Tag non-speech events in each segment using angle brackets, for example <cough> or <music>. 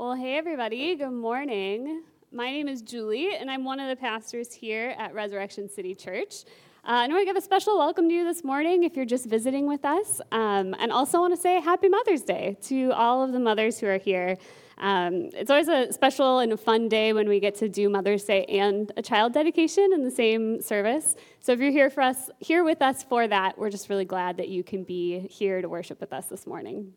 Well, hey, everybody. Good morning. My name is Julie, and I'm one of the pastors here at Resurrection City Church. Uh, and I want to give a special welcome to you this morning if you're just visiting with us. Um, and also want to say Happy Mother's Day to all of the mothers who are here. Um, it's always a special and a fun day when we get to do Mother's Day and a child dedication in the same service. So if you're here for us, here with us for that, we're just really glad that you can be here to worship with us this morning.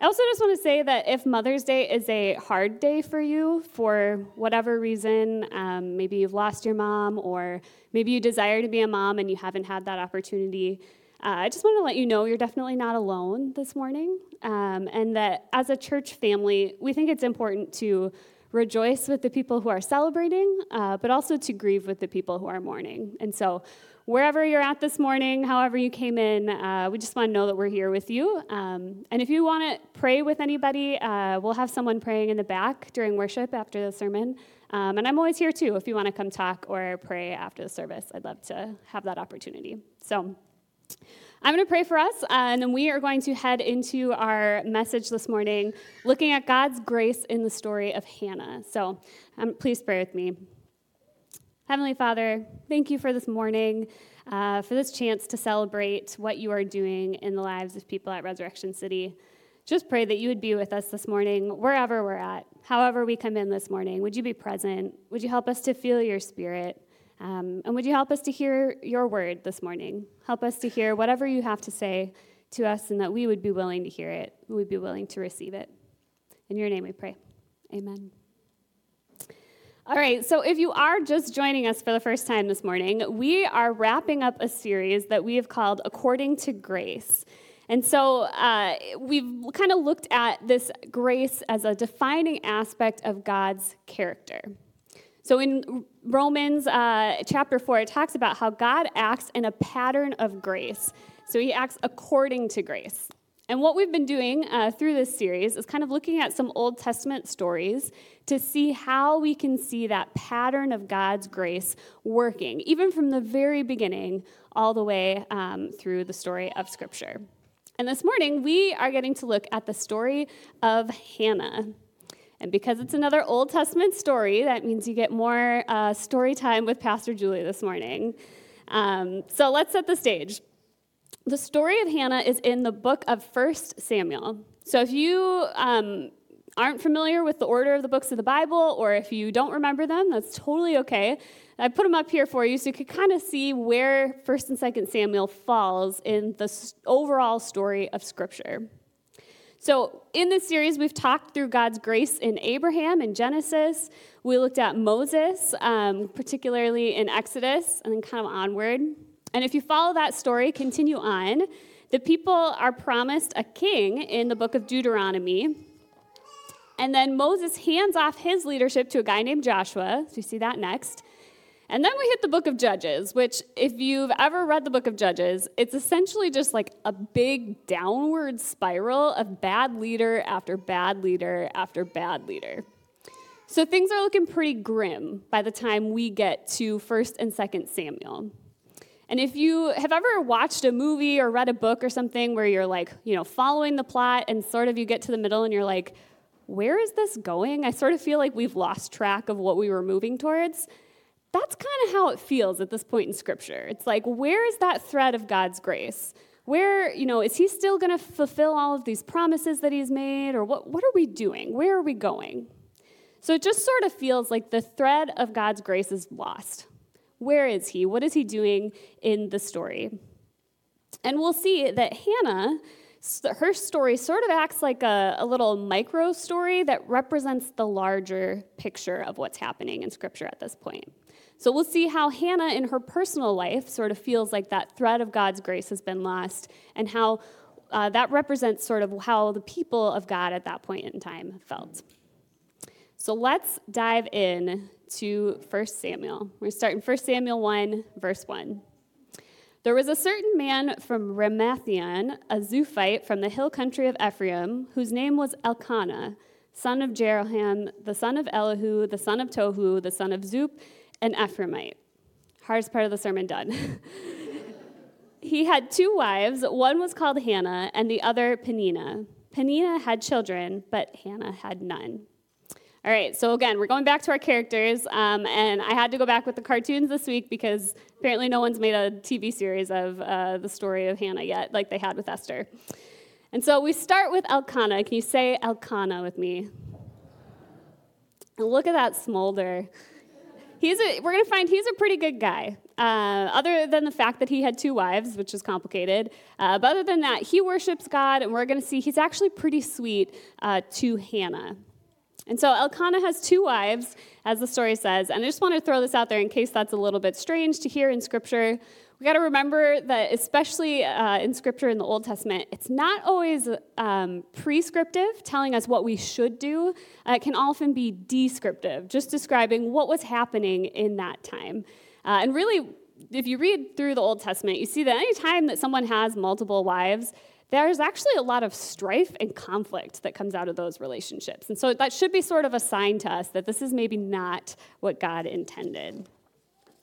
I also just want to say that if Mother's Day is a hard day for you for whatever reason, um, maybe you've lost your mom, or maybe you desire to be a mom and you haven't had that opportunity, uh, I just want to let you know you're definitely not alone this morning. Um, and that as a church family, we think it's important to rejoice with the people who are celebrating, uh, but also to grieve with the people who are mourning. And so wherever you're at this morning, however you came in, uh, we just want to know that we're here with you. Um, and if you want to pray with anybody, uh, we'll have someone praying in the back during worship after the sermon. Um, and I'm always here too if you want to come talk or pray after the service. I'd love to have that opportunity. So, I'm going to pray for us, uh, and then we are going to head into our message this morning, looking at God's grace in the story of Hannah. So, um, please pray with me. Heavenly Father, thank you for this morning, uh, for this chance to celebrate what you are doing in the lives of people at Resurrection City. Just pray that you would be with us this morning, wherever we're at, however we come in this morning. Would you be present? Would you help us to feel your spirit? Um, and would you help us to hear your word this morning? Help us to hear whatever you have to say to us, and that we would be willing to hear it, we would be willing to receive it. In your name we pray. Amen. All right, so if you are just joining us for the first time this morning, we are wrapping up a series that we have called According to Grace. And so uh, we've kind of looked at this grace as a defining aspect of God's character. So in Romans uh, chapter 4, it talks about how God acts in a pattern of grace. So he acts according to grace. And what we've been doing uh, through this series is kind of looking at some Old Testament stories to see how we can see that pattern of God's grace working, even from the very beginning all the way um, through the story of Scripture. And this morning, we are getting to look at the story of Hannah. And because it's another Old Testament story, that means you get more uh, story time with Pastor Julie this morning. Um, so let's set the stage. The story of Hannah is in the book of First Samuel. So if you um, aren't familiar with the order of the books of the Bible, or if you don't remember them, that's totally okay. I put them up here for you so you could kind of see where First and Second Samuel falls in the overall story of Scripture. So, in this series, we've talked through God's grace in Abraham in Genesis. We looked at Moses, um, particularly in Exodus, and then kind of onward. And if you follow that story, continue on, the people are promised a king in the book of Deuteronomy. And then Moses hands off his leadership to a guy named Joshua. So you see that next. And then we hit the book of Judges, which, if you've ever read the book of Judges, it's essentially just like a big downward spiral of bad leader after bad leader after bad leader. So things are looking pretty grim by the time we get to 1st and 2nd Samuel. And if you have ever watched a movie or read a book or something where you're like, you know, following the plot and sort of you get to the middle and you're like, where is this going? I sort of feel like we've lost track of what we were moving towards. That's kind of how it feels at this point in Scripture. It's like, where is that thread of God's grace? Where, you know, is He still going to fulfill all of these promises that He's made? Or what, what are we doing? Where are we going? So it just sort of feels like the thread of God's grace is lost. Where is he? What is he doing in the story? And we'll see that Hannah, her story sort of acts like a, a, little micro story that represents the larger picture of what's happening in Scripture at this point. So we'll see how Hannah, in her personal life, sort of feels like that thread of God's grace has been lost, and how uh, that represents sort of how the people of God at that point in time felt. So let's dive in to 1 Samuel. We're starting to 1 Samuel 1, verse 1. There was a certain man from Ramathaim, a Zuphite from the hill country of Ephraim, whose name was Elkanah, son of Jeroham, the son of Elihu, the son of Tohu, the son of Zup, an Ephraimite. Hardest part of the sermon done. <laughs> he had two wives. One was called Hannah, and the other Peninnah. Penina had children, but Hannah had none. All right, so again, we're going back to our characters, um, and I had to go back with the cartoons this week because apparently no one's made a TV series of uh, the story of Hannah yet, like they had with Esther. And so we start with Elkanah. Can you say Elkanah with me? And look at that smolder. He's a, we're going to find he's a pretty good guy. Uh, other than the fact that he had two wives, which is complicated, uh, but other than that, he worships God, and we're going to see he's actually pretty sweet uh, to Hannah. And so Elkanah has two wives, as the story says. And I just want to throw this out there in case that's a little bit strange to hear in Scripture. We got to remember that, especially uh, in Scripture in the Old Testament, it's not always um, prescriptive, telling us what we should do. Uh, it can often be descriptive, just describing what was happening in that time. Uh, and really, if you read through the Old Testament, you see that anytime that someone has multiple wives, there's actually a lot of strife and conflict that comes out of those relationships. And so that should be sort of a sign to us that this is maybe not what God intended.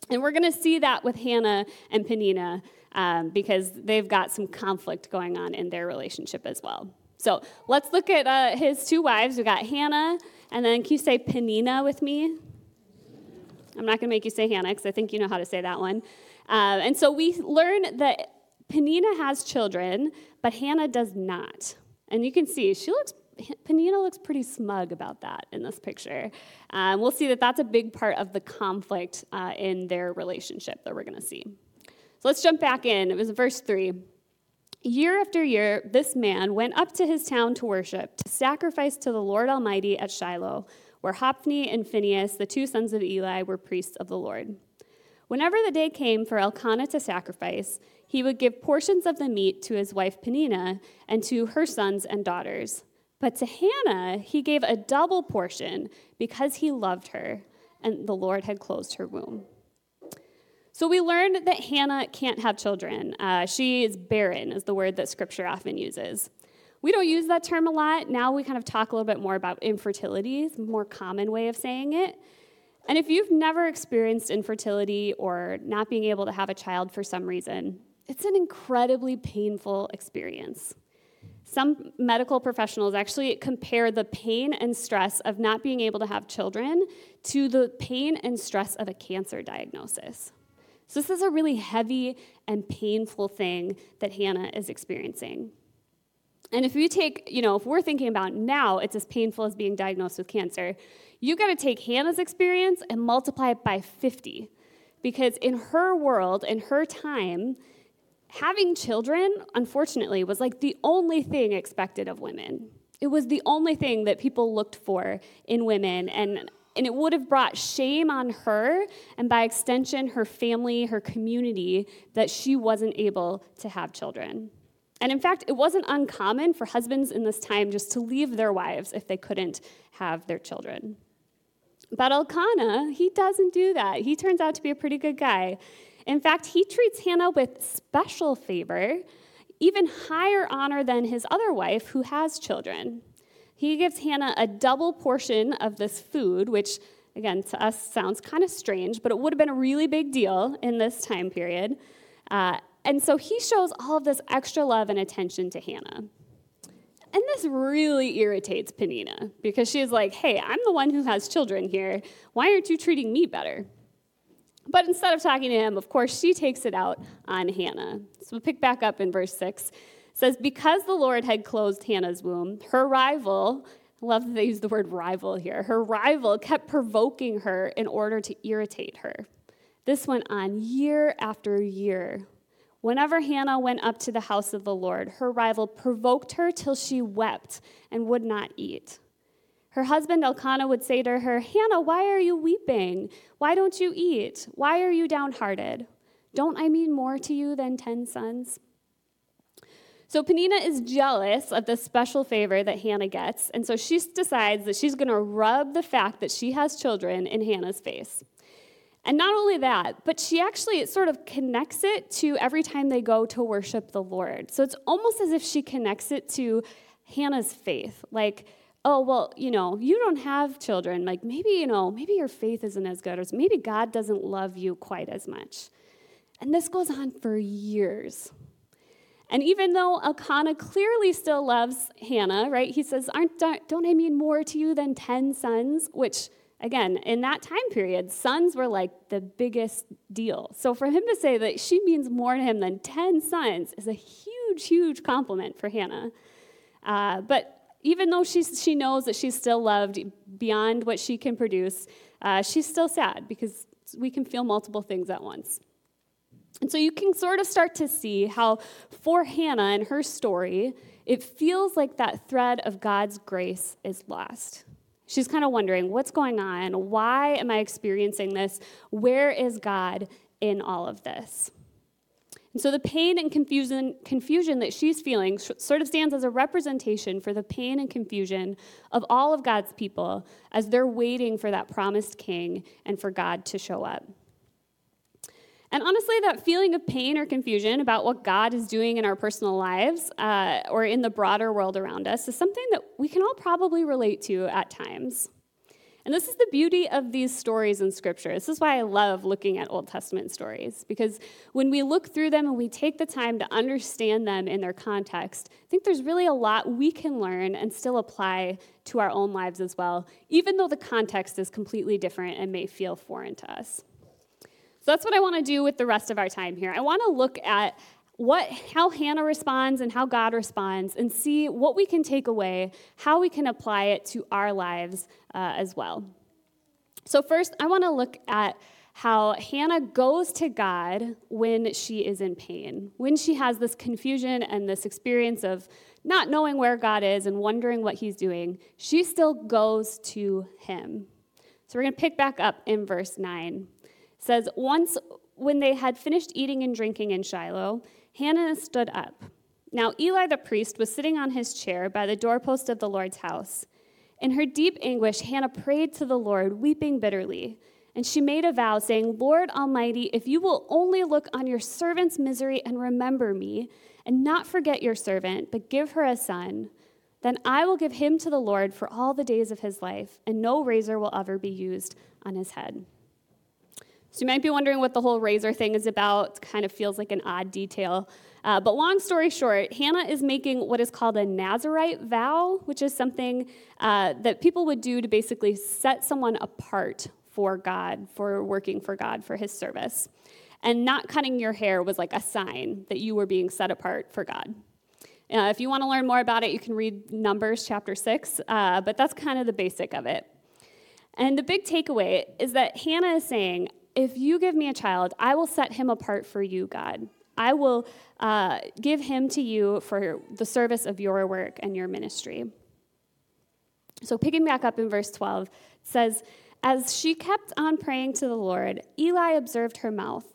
And we're going to see that with Hannah and Penina um, because they've got some conflict going on in their relationship as well. So let's look at uh, his two wives. We got Hannah, and then can you say Penina with me? I'm not going to make you say Hannah because I think you know how to say that one. Uh, and so we learn that Penina has children, but Hannah does not. And you can see she looks Penina looks pretty smug about that in this picture. Um, we'll see that that's a big part of the conflict uh, in their relationship that we're going to see. So let's jump back in. It was verse 3. Year after year, this man went up to his town to worship, to sacrifice to the Lord Almighty at Shiloh, where Hophni and Phinehas, the two sons of Eli, were priests of the Lord. Whenever the day came for Elkanah to sacrifice, he would give portions of the meat to his wife Penina and to her sons and daughters. But to Hannah, he gave a double portion because he loved her, and the Lord had closed her womb. So we learned that Hannah can't have children. Uh, she is barren, is the word that scripture often uses. We don't use that term a lot. Now we kind of talk a little bit more about infertility, a more common way of saying it. And if you've never experienced infertility or not being able to have a child for some reason, it's an incredibly painful experience. Some medical professionals actually compare the pain and stress of not being able to have children to the pain and stress of a cancer diagnosis. So, this is a really heavy and painful thing that Hannah is experiencing. And if we take, you know, if we're thinking about now, it's as painful as being diagnosed with cancer, you got to take Hannah's experience and multiply it by 50. Because in her world, in her time, having children, unfortunately, was like the only thing expected of women. It was the only thing that people looked for in women. And, and it would have brought shame on her, and by extension, her family, her community, that she wasn't able to have children. And in fact, it wasn't uncommon for husbands in this time just to leave their wives if they couldn't have their children. But Elkanah, he doesn't do that. He turns out to be a pretty good guy. In fact, he treats Hannah with special favor, even higher honor than his other wife, who has children. He gives Hannah a double portion of this food, which, again, to us sounds kind of strange, but it would have been a really big deal in this time period. Uh, and so he shows all of this extra love and attention to Hannah. And this really irritates Penina because she's like, hey, I'm the one who has children here. Why aren't you treating me better? But instead of talking to him, of course, she takes it out on Hannah. So we'll pick back up in verse 6. It says, Because the Lord had closed Hannah's womb, her rival, I love that they use the word rival here, her rival kept provoking her in order to irritate her. This went on year after year. Whenever Hannah went up to the house of the Lord, her rival provoked her till she wept and would not eat. Her husband Elkanah would say to her, Hannah, why are you weeping? Why don't you eat? Why are you downhearted? Don't I mean more to you than ten sons? So Penina is jealous of the special favor that Hannah gets, and so she decides that she's going to rub the fact that she has children in Hannah's face. And not only that, but she actually sort of connects it to every time they go to worship the Lord. So it's almost as if she connects it to Hannah's faith. Like, oh, well, you know, you don't have children. Like maybe, you know, maybe your faith isn't as good, or maybe God doesn't love you quite as much. And this goes on for years. And even though Elkanah clearly still loves Hannah, right, he says, Aren't, Don't I mean more to you than 10 sons? Which, again, in that time period, sons were like the biggest deal. So for him to say that she means more to him than 10 sons is a huge, huge compliment for Hannah. Uh, but even though she's, she knows that she's still loved beyond what she can produce, uh, she's still sad because we can feel multiple things at once. And so you can sort of start to see how, for Hannah and her story, it feels like that thread of God's grace is lost. She's kind of wondering, what's going on? Why am I experiencing this? Where is God in all of this? And so the pain and confusion, confusion that she's feeling sort of stands as a representation for the pain and confusion of all of God's people as they're waiting for that promised king and for God to show up. And honestly, that feeling of pain or confusion about what God is doing in our personal lives uh, or in the broader world around us is something that we can all probably relate to at times. And this is the beauty of these stories in Scripture. This is why I love looking at Old Testament stories, because when we look through them and we take the time to understand them in their context, I think there's really a lot we can learn and still apply to our own lives as well, even though the context is completely different and may feel foreign to us. So that's what I want to do with the rest of our time here. I want to look at what how Hannah responds and how God responds and see what we can take away, how we can apply it to our lives uh, as well. So first, I want to look at how Hannah goes to God when she is in pain, when she has this confusion and this experience of not knowing where God is and wondering what he's doing, she still goes to him. So we're going to pick back up in verse 9. It says, Once when they had finished eating and drinking in Shiloh, Hannah stood up. Now, Eli the priest was sitting on his chair by the doorpost of the Lord's house. In her deep anguish, Hannah prayed to the Lord, weeping bitterly. And she made a vow, saying, Lord Almighty, if you will only look on your servant's misery and remember me, and not forget your servant, but give her a son, then I will give him to the Lord for all the days of his life, and no razor will ever be used on his head. So you might be wondering what the whole razor thing is about. It kind of feels like an odd detail. Uh, but long story short, Hannah is making what is called a Nazarite vow, which is something uh, that people would do to basically set someone apart for God, for working for God, for his service. And not cutting your hair was like a sign that you were being set apart for God. Uh, if you want to learn more about it, you can read Numbers chapter 6, uh, but that's kind of the basic of it. And the big takeaway is that Hannah is saying, if you give me a child, I will set him apart for you, God. I will uh, give him to you for the service of your work and your ministry. So, picking back up in verse 12, says, As she kept on praying to the Lord, Eli observed her mouth.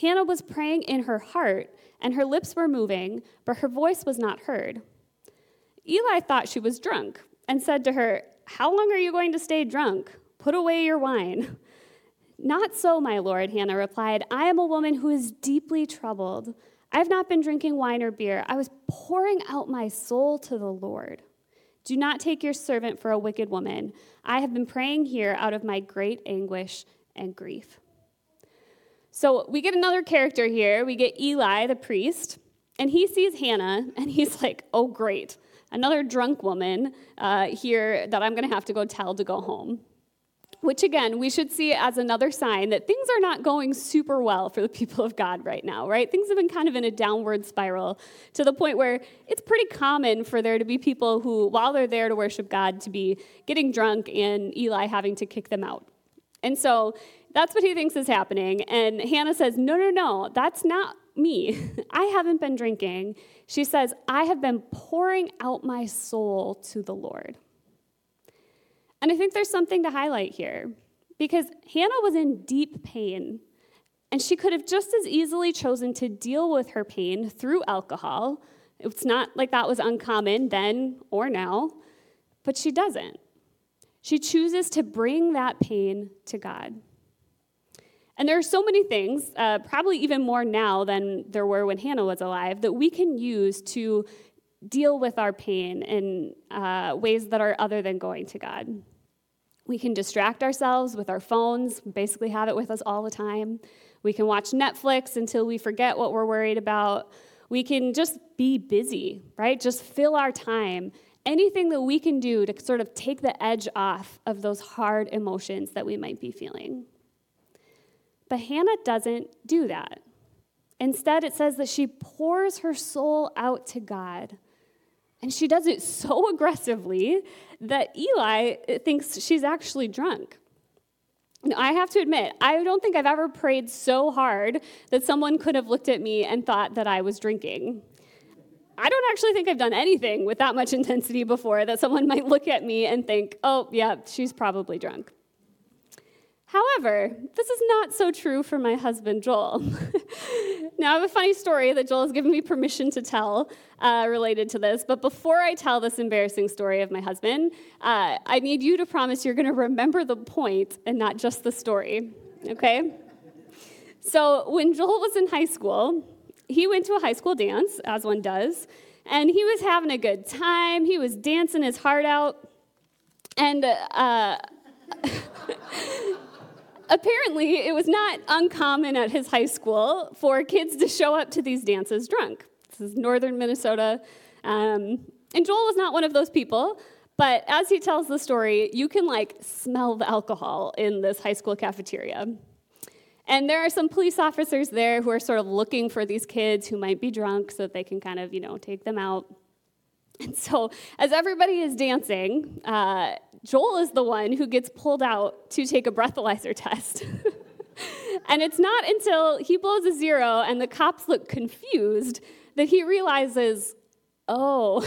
Hannah was praying in her heart, and her lips were moving, but her voice was not heard. Eli thought she was drunk and said to her, How long are you going to stay drunk? Put away your wine. Not so, my lord, Hannah replied. I am a woman who is deeply troubled. I have not been drinking wine or beer. I was pouring out my soul to the Lord. Do not take your servant for a wicked woman. I have been praying here out of my great anguish and grief. So we get another character here. We get Eli, the priest, and he sees Hannah, and he's like, oh, great, another drunk woman uh, here that I'm going to have to go tell to go home which again, we should see as another sign that things are not going super well for the <laughs> people of God right now, right? Things have been kind of in a downward spiral to the point where it's pretty common for there to be people who, while they're there to worship God, to be getting drunk and Eli having to kick them out. And so that's what he thinks is happening. And Hannah says, No, no, no, that's not me. <laughs> I haven't been drinking. She says, I have been pouring out my soul to the Lord. And I think there's something to highlight here because Hannah was in deep pain, and she could have just as easily chosen to deal with her pain through alcohol. It's not like that was uncommon then or now, but she doesn't. She chooses to bring that pain to God. And there are so many things, uh, probably even more now than there were when Hannah was alive, that we can use to deal with our pain in uh, ways that are other than going to God. We can distract ourselves with our phones, basically have it with us all the time. We can watch Netflix until we forget what we're worried about. We can just be busy, right? Just fill our time. Anything that we can do to sort of take the edge off of those hard emotions that we might be feeling. But Hannah doesn't do that. Instead, it says that she pours her soul out to God. And she does it so <laughs> aggressively that Eli thinks she's actually drunk. Now, I have to admit, I don't think I've ever prayed so hard that someone could have looked at me and thought that I was drinking. I don't actually think I've done anything with that much <laughs> intensity before that someone might look at me and think, oh, yeah, she's probably drunk. However, this is not so true for my husband, Joel. <laughs> now, I have a funny story that Joel has given me permission to tell uh, related to this, but before I tell this embarrassing story of my husband, uh, I need you to promise you're going to remember the point and not just the story, okay? So, when Joel was in high school, he went to a high school dance, as one does, and he was having a good time. He was dancing his heart out. And uh, <laughs> apparently, it was not uncommon at his high school for kids to show up to these dances drunk. This is northern Minnesota. Um, and Joel was not one of those people, but as he tells the story, you can like smell the alcohol in this high school cafeteria. And there are some police officers there who are sort of looking for these kids who might be drunk so that they can kind of, you know, take them out. And so, as everybody is dancing, uh, Joel is the one who gets pulled out to take a breathalyzer test. <laughs> and it's not until he blows a zero and the cops look confused that he realizes, oh,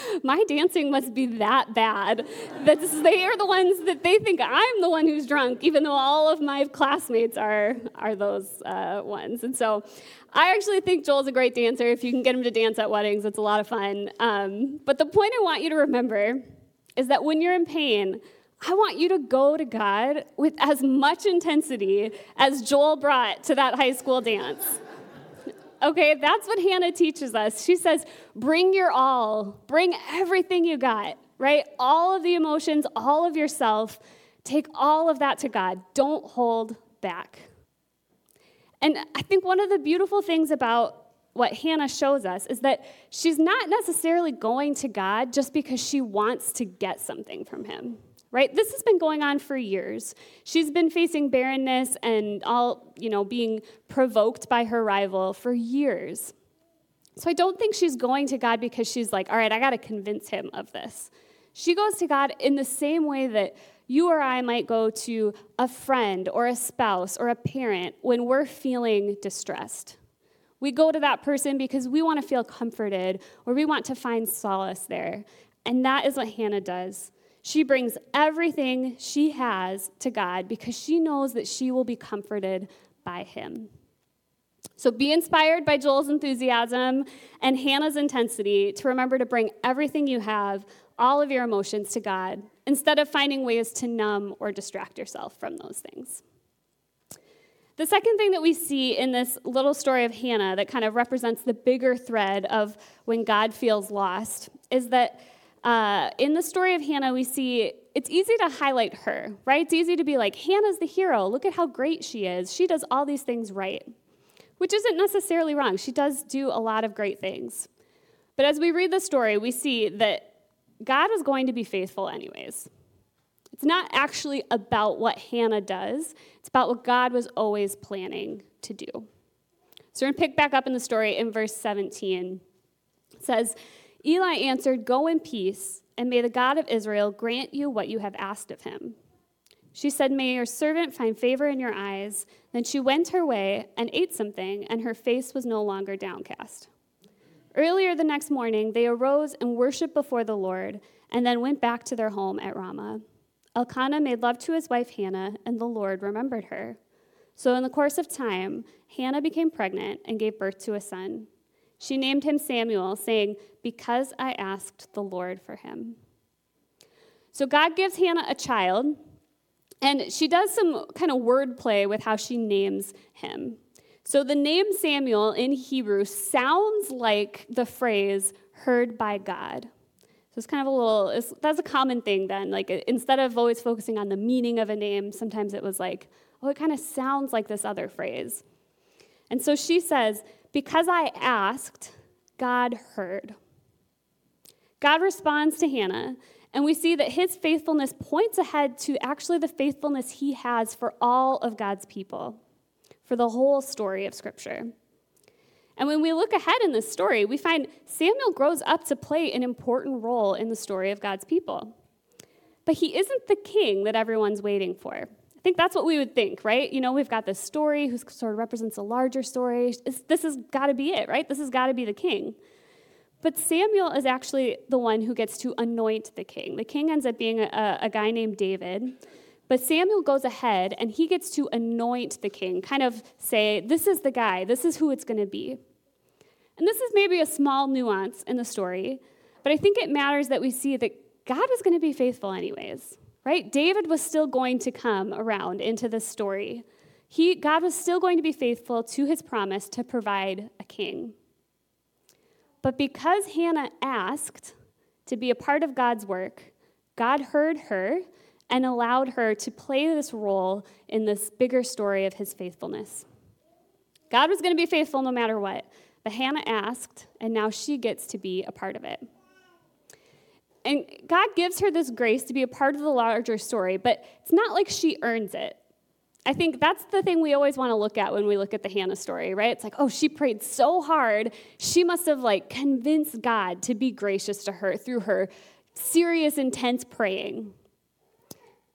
<laughs> my dancing must be that bad that they are the ones that they think I'm the one who's drunk, even though all of my classmates are, are those uh, ones. And so I actually think Joel's a great dancer. If you can get him to dance at weddings, it's a lot of fun. Um, but the point I want you to remember is that when you're in pain, I want you to go to God with as much intensity as Joel brought to that high school dance. Okay, that's what Hannah teaches us. She says, bring your all, bring everything you got, right? All of the emotions, all of yourself. Take all of that to God. Don't hold back. And I think one of the beautiful things about what Hannah shows us is that she's not necessarily going to God just because she wants to get something from him. Right? This has been going on for years. She's been facing barrenness and all, you know, being provoked by her rival for years. So I don't think she's going to God because she's like, all right, I got to convince him of this. She goes to God in the same way that you or I might go to a friend or a spouse or a parent when we're feeling distressed. We go to that person because we want to feel comforted or we want to find solace there. And that is what Hannah does. She brings everything she has to God because she knows that she will be comforted by Him. So be inspired by Joel's enthusiasm and Hannah's intensity to remember to bring everything you have, all of your emotions to God, instead of finding ways to numb or distract yourself from those things. The second thing that we see in this little story of Hannah that kind of represents the bigger thread of when God feels lost is that uh, in the story of Hannah, we see it's easy to highlight her, right? It's easy to be like, Hannah's the hero. Look at how great she is. She does all these things right, which isn't necessarily wrong. She does do a lot of great things. But as we read the story, we see that God is going to be faithful anyways. It's not actually about what Hannah does, it's about what God was always planning to do. So we're going to pick back up in the story in verse 17. It says, Eli answered, Go in peace, and may the God of Israel grant you what you have asked of him. She said, May your servant find favor in your eyes. Then she went her way and ate something, and her face was no longer downcast. Earlier the next morning, they arose and worshiped before the Lord, and then went back to their home at Ramah. Elkanah made love to his wife Hannah, and the Lord remembered her. So, in the course of time, Hannah became pregnant and gave birth to a son. She named him Samuel, saying, Because I asked the Lord for him. So, God gives Hannah a child, and she does some kind of wordplay with how she names him. So, the name Samuel in Hebrew sounds like the phrase heard by God. So it's kind of a little, that's a common thing then. Like instead of always focusing on the meaning of a name, sometimes it was like, oh, it kind of sounds like this other phrase. And so she says, Because I asked, God heard. God responds to Hannah, and we see that his faithfulness points ahead to actually the faithfulness he has for all of God's people, for the whole story of Scripture. And when we look ahead in this story, we find Samuel grows up to play an important role in the story of God's people. But he isn't the king that everyone's waiting for. I think that's what we would think, right? You know, we've got this story who sort of represents a larger story. This has got to be it, right? This has got to be the king. But Samuel is actually the one who gets to anoint the king. The king ends up being a, a guy named David. But Samuel goes ahead and he gets to anoint the king, kind of say, This is the guy, this is who it's going to be. And this is maybe a small nuance in the story, but I think it matters that we see that God was going to be faithful anyways, right? David was still going to come around into this story. He, God was still going to be faithful to his promise to provide a king. But because Hannah asked to be a part of God's work, God heard her and allowed her to play this role in this bigger story of his faithfulness. God was going to be faithful no matter what, but Hannah asked, and now she gets to be a part of it. And God gives her this grace to be a part of the larger story, but it's not like she earns it. I think that's the thing we always want to look at when we look at the Hannah story, right? It's like, oh, she prayed so hard. She must have like convinced God to be gracious to her through her serious, intense praying.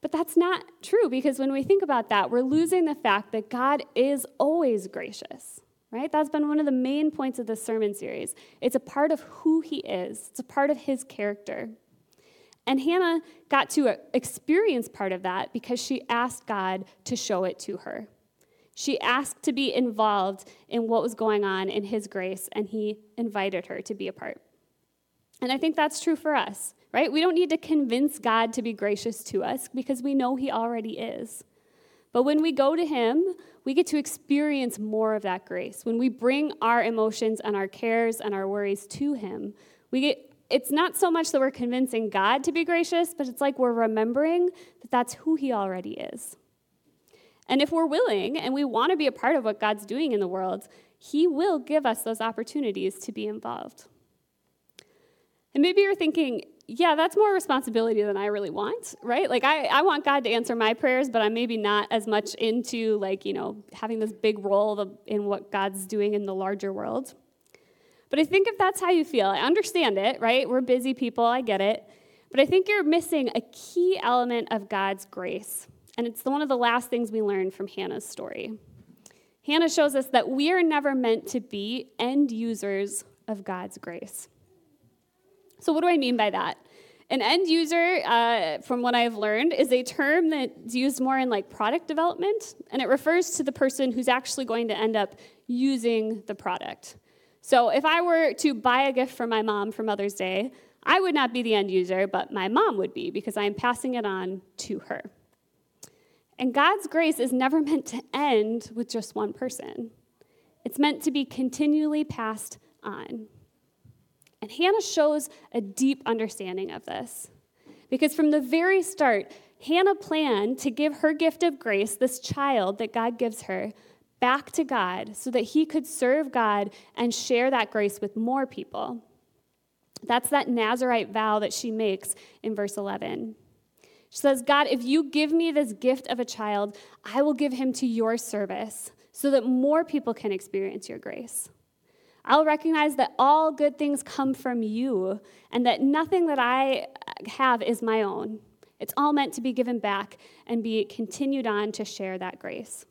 But that's not true because when we think about that, we're losing the fact that God is always gracious, right? That's been one of the main points of this sermon series. It's a part of who he is, it's a part of his character. And Hannah got to experience part of that because she asked God to show it to her. She asked to be involved in what was going on in his grace, and he invited her to be a part. And I think that's true for us right? We don't need to convince God to be gracious to us because we know He already is. But when we go to Him, we get to experience more of that grace. When we bring our emotions and our cares and our worries to Him, we get it's not so much that we're convincing God to be gracious, but it's like we're remembering that that's who He already is. And if we're willing and we want to be a part of what God's doing in the world, He will give us those opportunities to be involved. And maybe you're thinking, yeah, that's more responsibility than I really want, right? Like, I, I want God to answer my prayers, but I'm maybe not as much into, like, you know, having this big role in what God's doing in the larger world. But I think if that's how you feel, I understand it, right? We're busy people, I get it. But I think you're missing a key element of God's grace. And it's one of the last things we learn from Hannah's story. Hannah shows us that we are never meant to be end users of God's grace. So, what do I mean by that? An end user, uh, from what I've learned, is a term that's used more in like product development, and it refers to the person who's actually going to end up using the product. So, if I were to buy a gift for my mom for Mother's Day, I would not be the end user, but my mom would be because I am passing it on to her. And God's grace is never meant to end with just one person, it's meant to be continually passed on. And Hannah shows a deep understanding of this. Because from the very start, Hannah planned to give her gift of grace, this child that God gives her, back to God so that he could serve God and share that grace with more people. That's that Nazarite vow that she makes in verse 11. She says, God, if you give me this gift of a child, I will give him to your service so that more people can experience your grace. I'll recognize that all good things come from you and that nothing that I have is my own. It's all meant to be given back and be continued on to share that grace.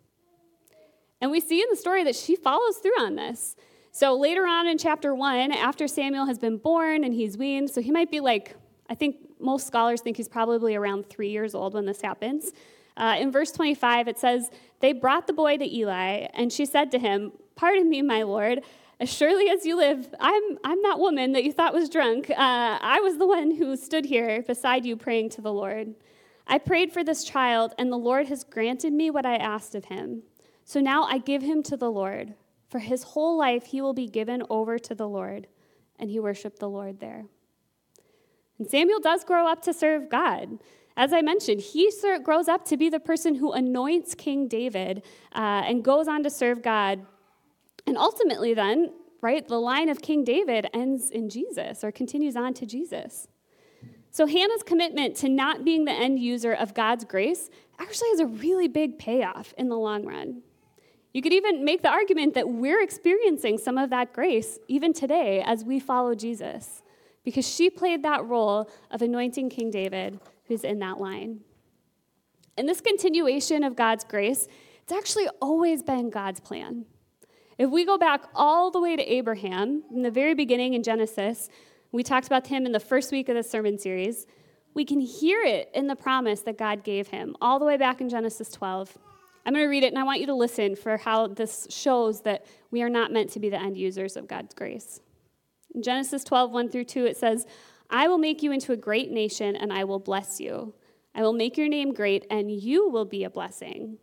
And we see in the story that she follows through on this. So later on in chapter one, after Samuel has been born and he's weaned, so he might be like, I think most scholars think he's probably around three years old when this happens. Uh, in verse 25, it says, They brought the boy to Eli, and she said to him, Pardon me, my Lord. As surely as you live, I'm, I'm that woman that you thought was drunk. Uh, I was the one who stood here beside you praying to the Lord. I prayed for this child, and the Lord has granted me what I asked of him. So now I give him to the Lord. For his whole life, he will be given over to the Lord. And he worshiped the Lord there. And Samuel does grow up to serve God. As I mentioned, he grows up to be the person who anoints King David uh, and goes on to serve God And ultimately, then, right, the line of King David ends in Jesus or continues on to Jesus. So Hannah's commitment to not being the end user of God's grace actually has a really big payoff in the long run. You could even make the argument that we're experiencing some of that grace even today as we follow Jesus, because she played that role of anointing King David, who's in that line. And this continuation of God's grace, it's actually always been God's plan. If we go back all the way to Abraham, in the very beginning in Genesis, we talked about him in the first week of the sermon series. We can hear it in the promise that God gave him, all the way back in Genesis 12. I'm going to read it, and I want you to listen for how this shows that we are not meant to be the end users of God's grace. In Genesis 12, 1 through 2, it says, I will make you into a great nation, and I will bless you. I will make your name great, and you will be a blessing.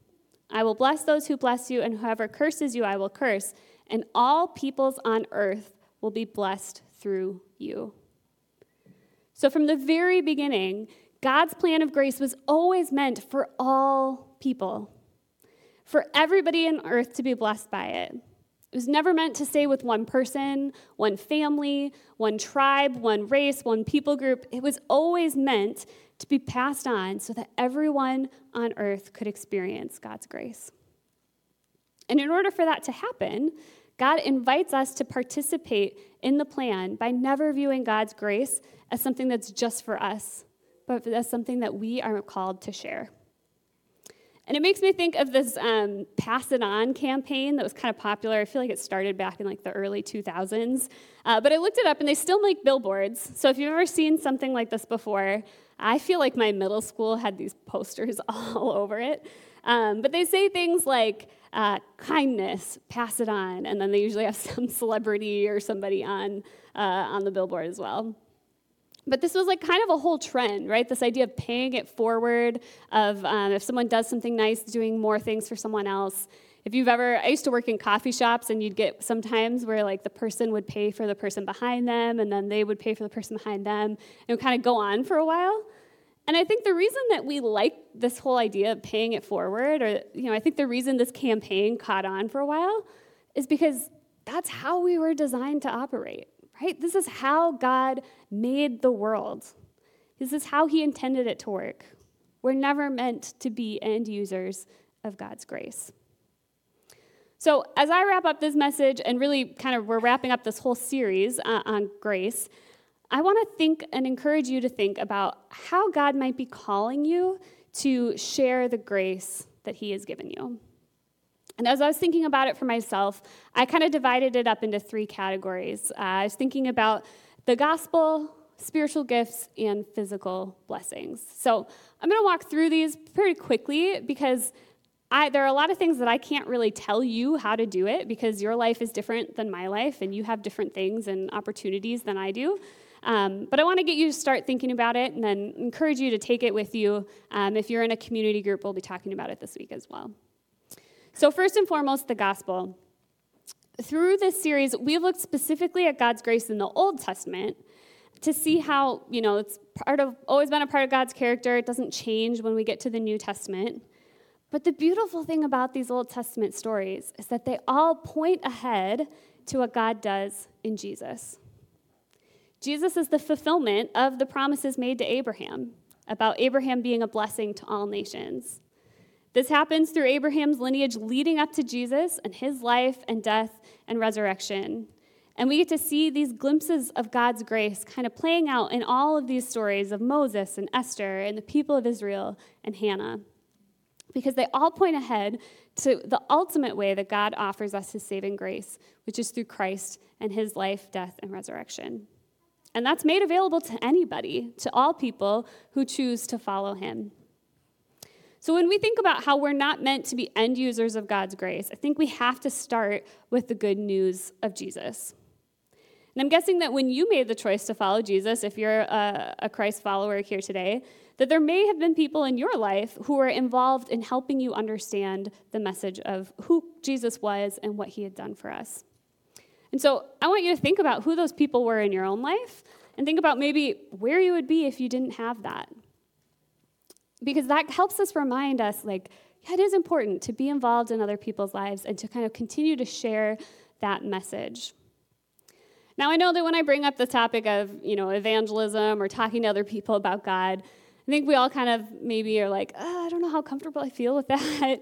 I will bless those who bless you, and whoever curses you, I will curse, and all peoples on earth will be blessed through you. So, from the very beginning, God's plan of grace was always meant for all people, for everybody on earth to be blessed by it. It was never meant to stay with one person, one family, one tribe, one race, one people group. It was always meant to be passed on so that everyone on earth could experience God's grace. And in order for that to happen, God invites us to participate in the plan by never viewing God's grace as something that's just for us, but as something that we are called to share. And it makes me think of this um, Pass It On campaign that was kind of popular. I feel like it started back in like the early 2000s. Uh, but I looked it up and they still make billboards. So if you've ever seen something like this before, I feel like my middle school had these posters <laughs> all over it. Um, but they say things like, uh, kindness, pass it on. And then they usually have <laughs> some celebrity or somebody on, uh, on the billboard as well. But this was like kind of a whole trend, right? This idea of paying it forward, of um, if someone does something nice, doing more things for someone else. If you've ever, I used to work in coffee shops, and you'd get sometimes where like the person would pay for the person behind them, and then they would pay for the person behind them. And it would kind of go on for a while. And I think the reason that we like this whole idea of paying it forward, or, you know, I think the reason this campaign caught on for a while is because that's how we were designed to operate, right? This is how God made the world. This is how He intended it to work. We're never meant to be end users of God's grace. So, as I wrap up this message, and really kind of we're wrapping up this whole series uh, on grace, I want to think and encourage you to think about how God might be calling you to share the grace that He has given you. And as I was thinking about it for myself, I kind of divided it up into three categories. Uh, I was thinking about the gospel, spiritual gifts, and physical blessings. So I'm going to walk through these pretty quickly because I, there are a lot of things that I can't really tell you how to do it because your life is different than my life and you have different things and opportunities than I do. Um, but I want to get you to start thinking about it and then encourage you to take it with you. Um, if you're in a community group, we'll be talking about it this week as well. So, first and foremost, the gospel. Through this series, we've looked specifically at God's grace in the Old Testament to see how, you know, it's part of always been a part of God's character. It doesn't change when we get to the New Testament. But the beautiful thing about these Old Testament stories is that they all point ahead to what God does in Jesus. Jesus is the fulfillment of the promises made to Abraham about Abraham being a blessing to all nations. This happens through Abraham's lineage leading up to Jesus and his life and death and resurrection. And we get to see these glimpses of God's grace kind of playing out in all of these stories of Moses and Esther and the people of Israel and Hannah. Because they all point ahead to the ultimate way that God offers us his saving grace, which is through Christ and his life, death, and resurrection. And that's made available to anybody, to all people who choose to follow him. So, when we think about how we're not meant to be end users of God's grace, I think we have to start with the good news of Jesus. And I'm guessing that when you made the choice to follow Jesus, if you're a, a, Christ follower here today, that there may have been people in your life who were involved in helping you understand the message of who Jesus was and what he had done for us. And so I want you to think about who those people were in your own life and think about maybe where you would be if you didn't have that. Because that helps us remind us, like, yeah, it is important to be involved in other people's lives and to kind of continue to share that message. Now, I know that when I bring up the topic of, you know, evangelism or talking to other people about God, I think we all kind of maybe are like, oh, I don't know how comfortable I feel with <laughs> that.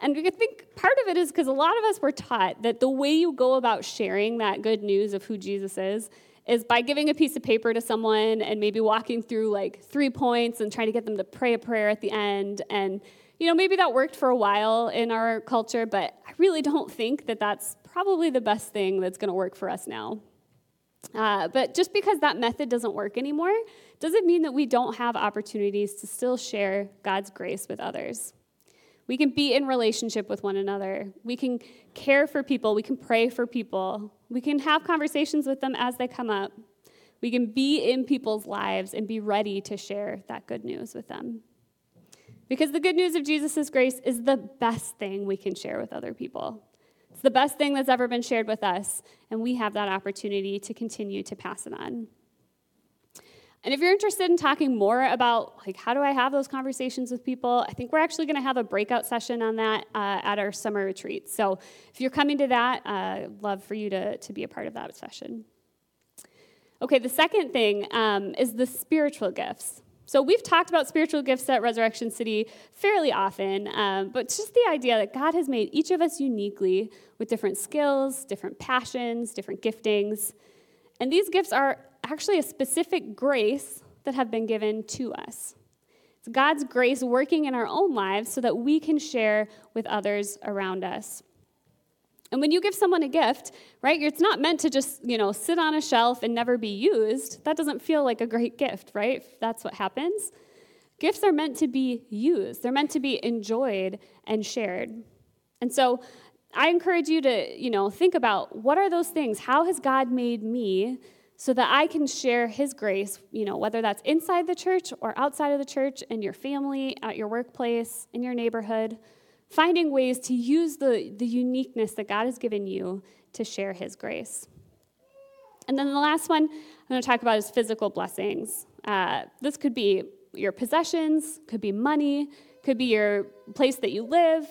And I think part of it is because a lot of us were taught that the way you go about sharing that good news of who Jesus is is by giving a piece of paper to someone and maybe walking through like three points and trying to get them to pray a prayer at the end. And, you know, maybe that worked for a while in our culture, but I really don't think that that's probably the best thing that's going to work for us now. Uh, but just because that method doesn't work anymore doesn't mean that we don't have opportunities to still share God's grace with others. We can be in relationship with one another. We can care for people. We can pray for people. We can have conversations with them as they come up. We can be in people's lives and be ready to share that good news with them. Because the good news of Jesus' grace is the best thing we can share with other people. It's the best thing that's ever been shared with us, and we have that opportunity to continue to pass it on. And if you're interested in talking more about like how do I have those conversations with people, I think we're actually going to have a breakout session on that uh, at our summer retreat. So if you're coming to that, uh, love for you to, to be a part of that session. Okay, the second thing um, is the spiritual gifts. So we've talked about spiritual gifts at Resurrection City fairly often, um, but just the idea that God has made each of us uniquely with different skills, different passions, different giftings. And these gifts are actually a specific grace that have been given to us. It's God's grace working in our own lives so that we can share with others around us. And when you give someone a gift, right, it's not meant to just, you know, sit on a shelf and never be used. That doesn't feel like a great gift, right? That's what happens. Gifts are meant to be used. They're meant to be enjoyed and shared. And so I encourage you to, you know, think about what are those things? How has God made me so that I can share His grace, you know, whether that's inside the church or outside of the church, in your family, at your workplace, in your neighborhood, finding ways to use the, the uniqueness that God has given you to share His grace. And then the last one I'm going to talk about is physical blessings. Uh, this could be your possessions, could be money, could be your place that you live.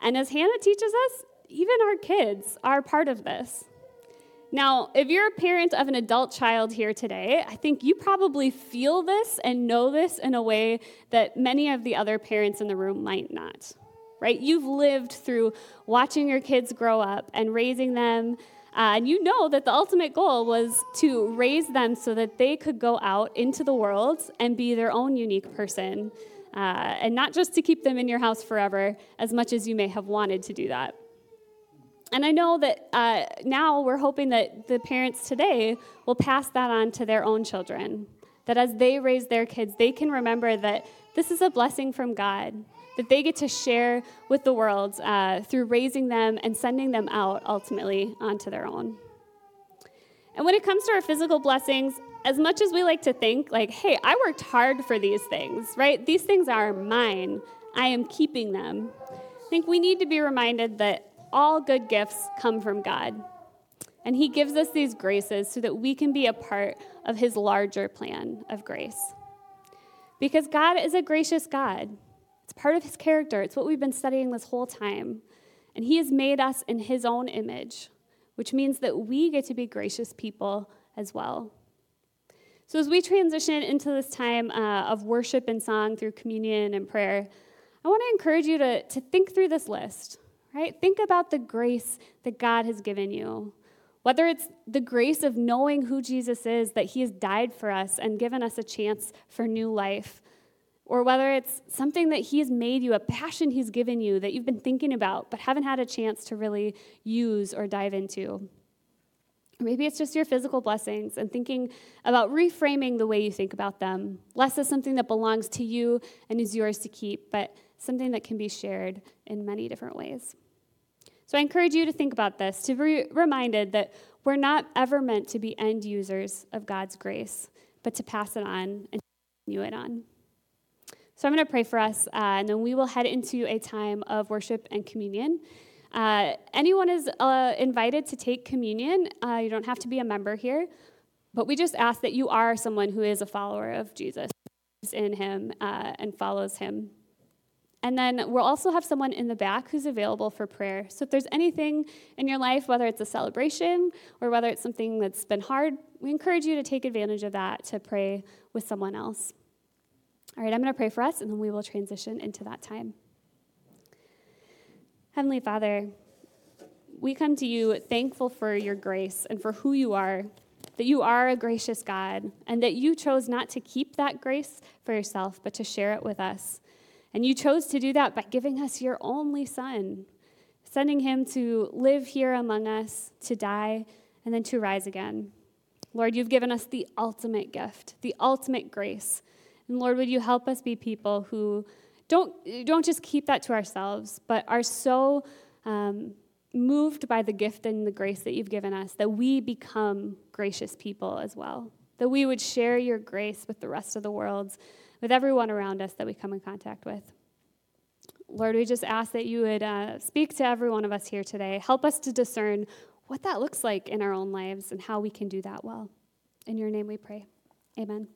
And as Hannah teaches us, even our kids are part of this. Now, if you're a parent of an adult child here today, I think you probably feel this and know this in a way that many of the other parents in the room might not, right? You've lived through watching your kids grow up and raising them. Uh, and you know that the ultimate goal was to raise them so that they could go out into the world and be their own unique person. Uh, and not just to keep them in your house forever, as much as you may have wanted to do that. And I know that uh, now we're hoping that the parents today will pass that on to their own children. That as they raise their kids, they can remember that this is a blessing from God, that they get to share with the world uh, through raising them and sending them out ultimately onto their own. And when it comes to our physical blessings, as much as we like to think, like, hey, I worked hard for these things, right? These things are mine, I am keeping them. I think we need to be reminded that all good gifts come from God. And He gives us these graces so that we can be a part of His larger plan of grace. Because God is a gracious God, it's part of His character, it's what we've been studying this whole time. And He has made us in His own image, which means that we get to be gracious people as well. So, as we transition into this time uh, of worship and song through communion and prayer, I want to encourage you to, to think through this list right? Think about the grace that God has given you. Whether it's the grace of knowing who Jesus is, that he has died for us and given us a chance for new life, or whether it's something that He's made you, a passion he's given you that you've been thinking about but haven't had a chance to really use or dive into. maybe it's just your physical blessings and thinking about reframing the way you think about them, less as something that belongs to you and is yours to keep, but something that can be shared in many different ways. So I encourage you to think about this, to be reminded that we're not ever meant to be end users of God's grace, but to pass it on and continue it on. So I'm going to pray for us, uh, and then we will head into a time of worship and communion. Uh, anyone is uh, invited to take communion. Uh, you don't have to be a member here, but we just ask that you are someone who is a follower of Jesus, in Him, uh, and follows Him. And then we'll also have someone in the back who's available for prayer. So if there's anything in your life, whether it's a celebration or whether it's something that's been hard, we encourage you to take advantage of that to pray with someone else. All right, I'm going to pray for us, and then we will transition into that time. Heavenly Father, we come to you thankful for your grace and for who you are, that you are a gracious God, and that you chose not to keep that grace for yourself, but to share it with us. And you chose to do that by giving us your only Son, sending him to live here among us, to die, and then to rise again. Lord, you've given us the ultimate gift, the ultimate grace. And Lord, would you help us be people who don't, don't just keep that to ourselves, but are so um, moved by the gift and the grace that you've given us that we become gracious people as well. That we would share your grace with the rest of the world, with everyone around us that we come in contact with. Lord, we just ask that you would uh, speak to every one of us here today. Help us to discern what that looks like in our own lives and how we can do that well. In your name we pray. Amen.